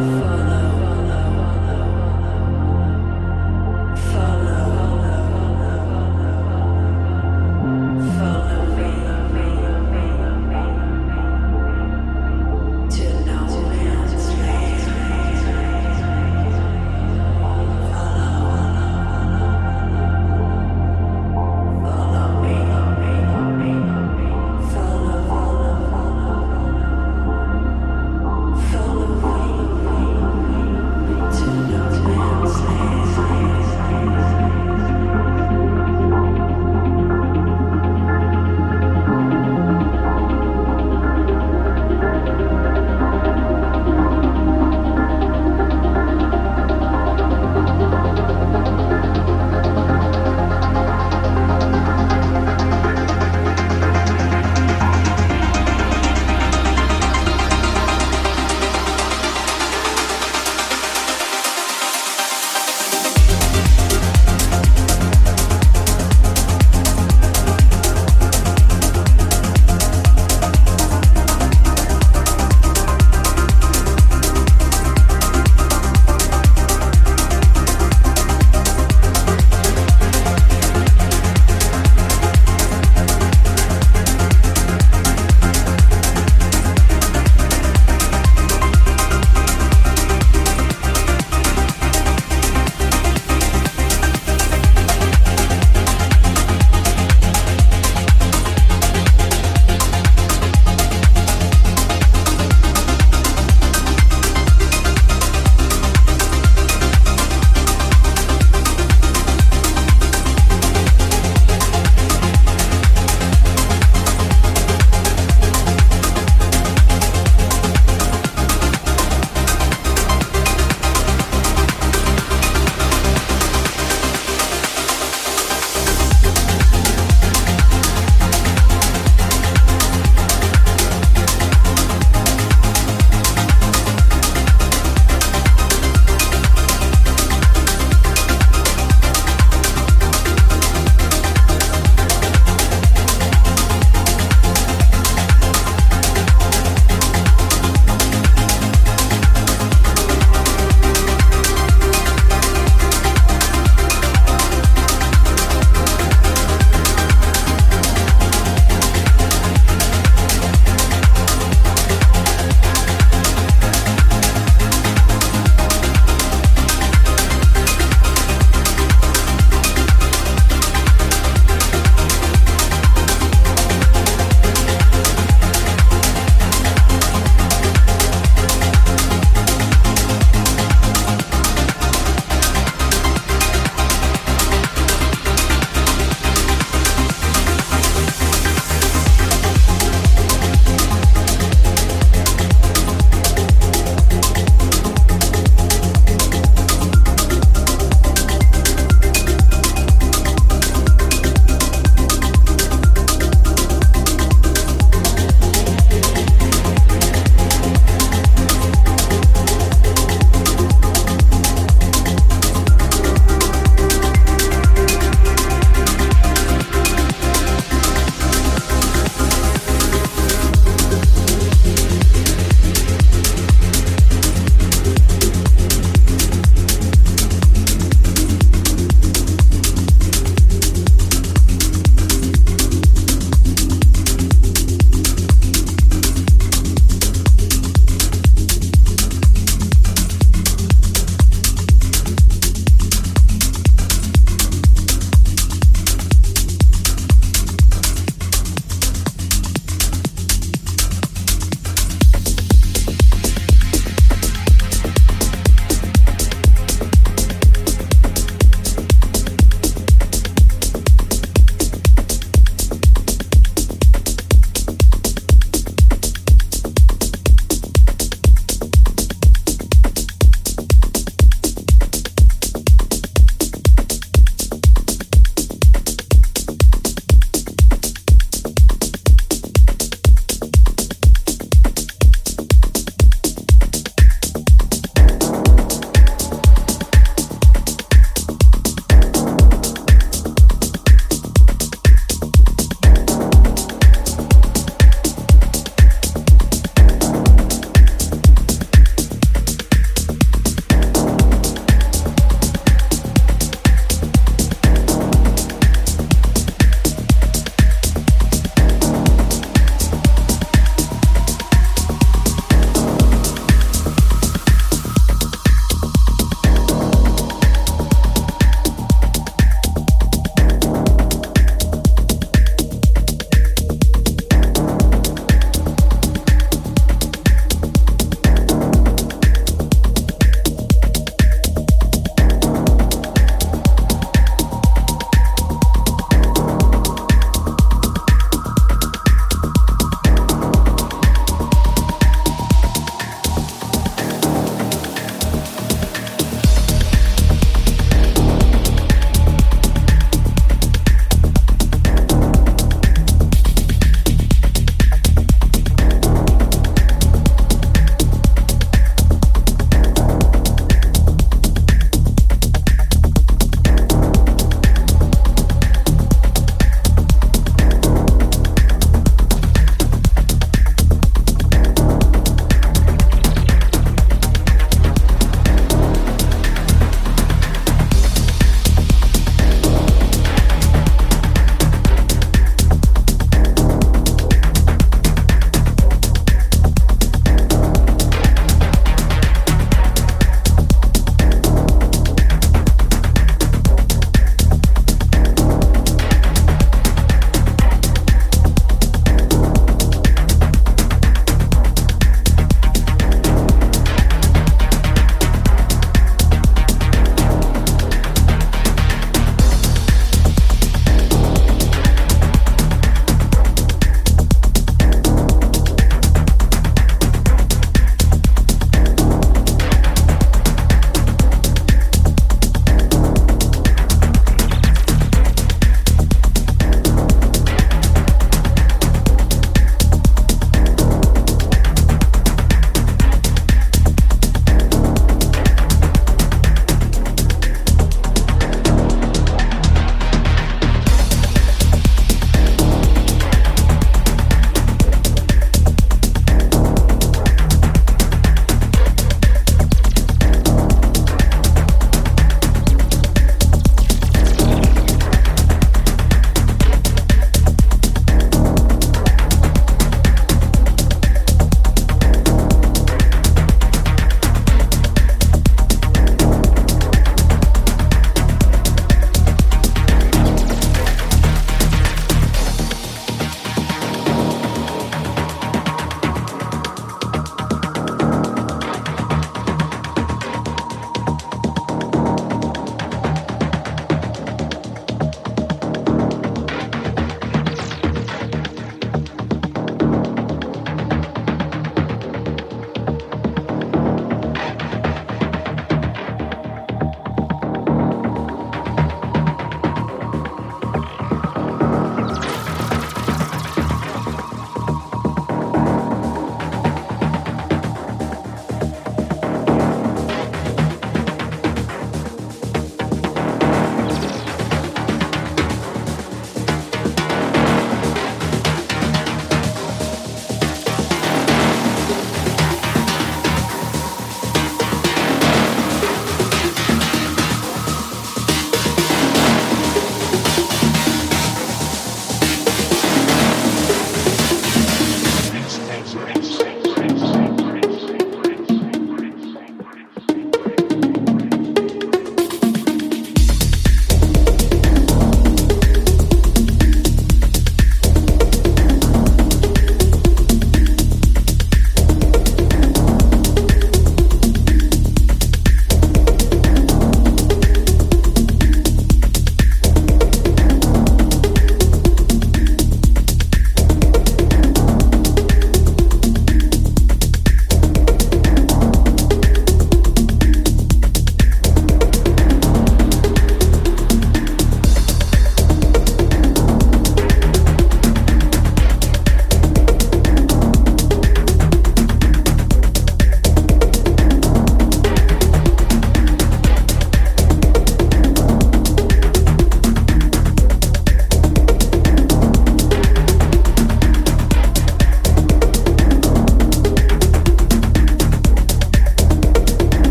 Follow.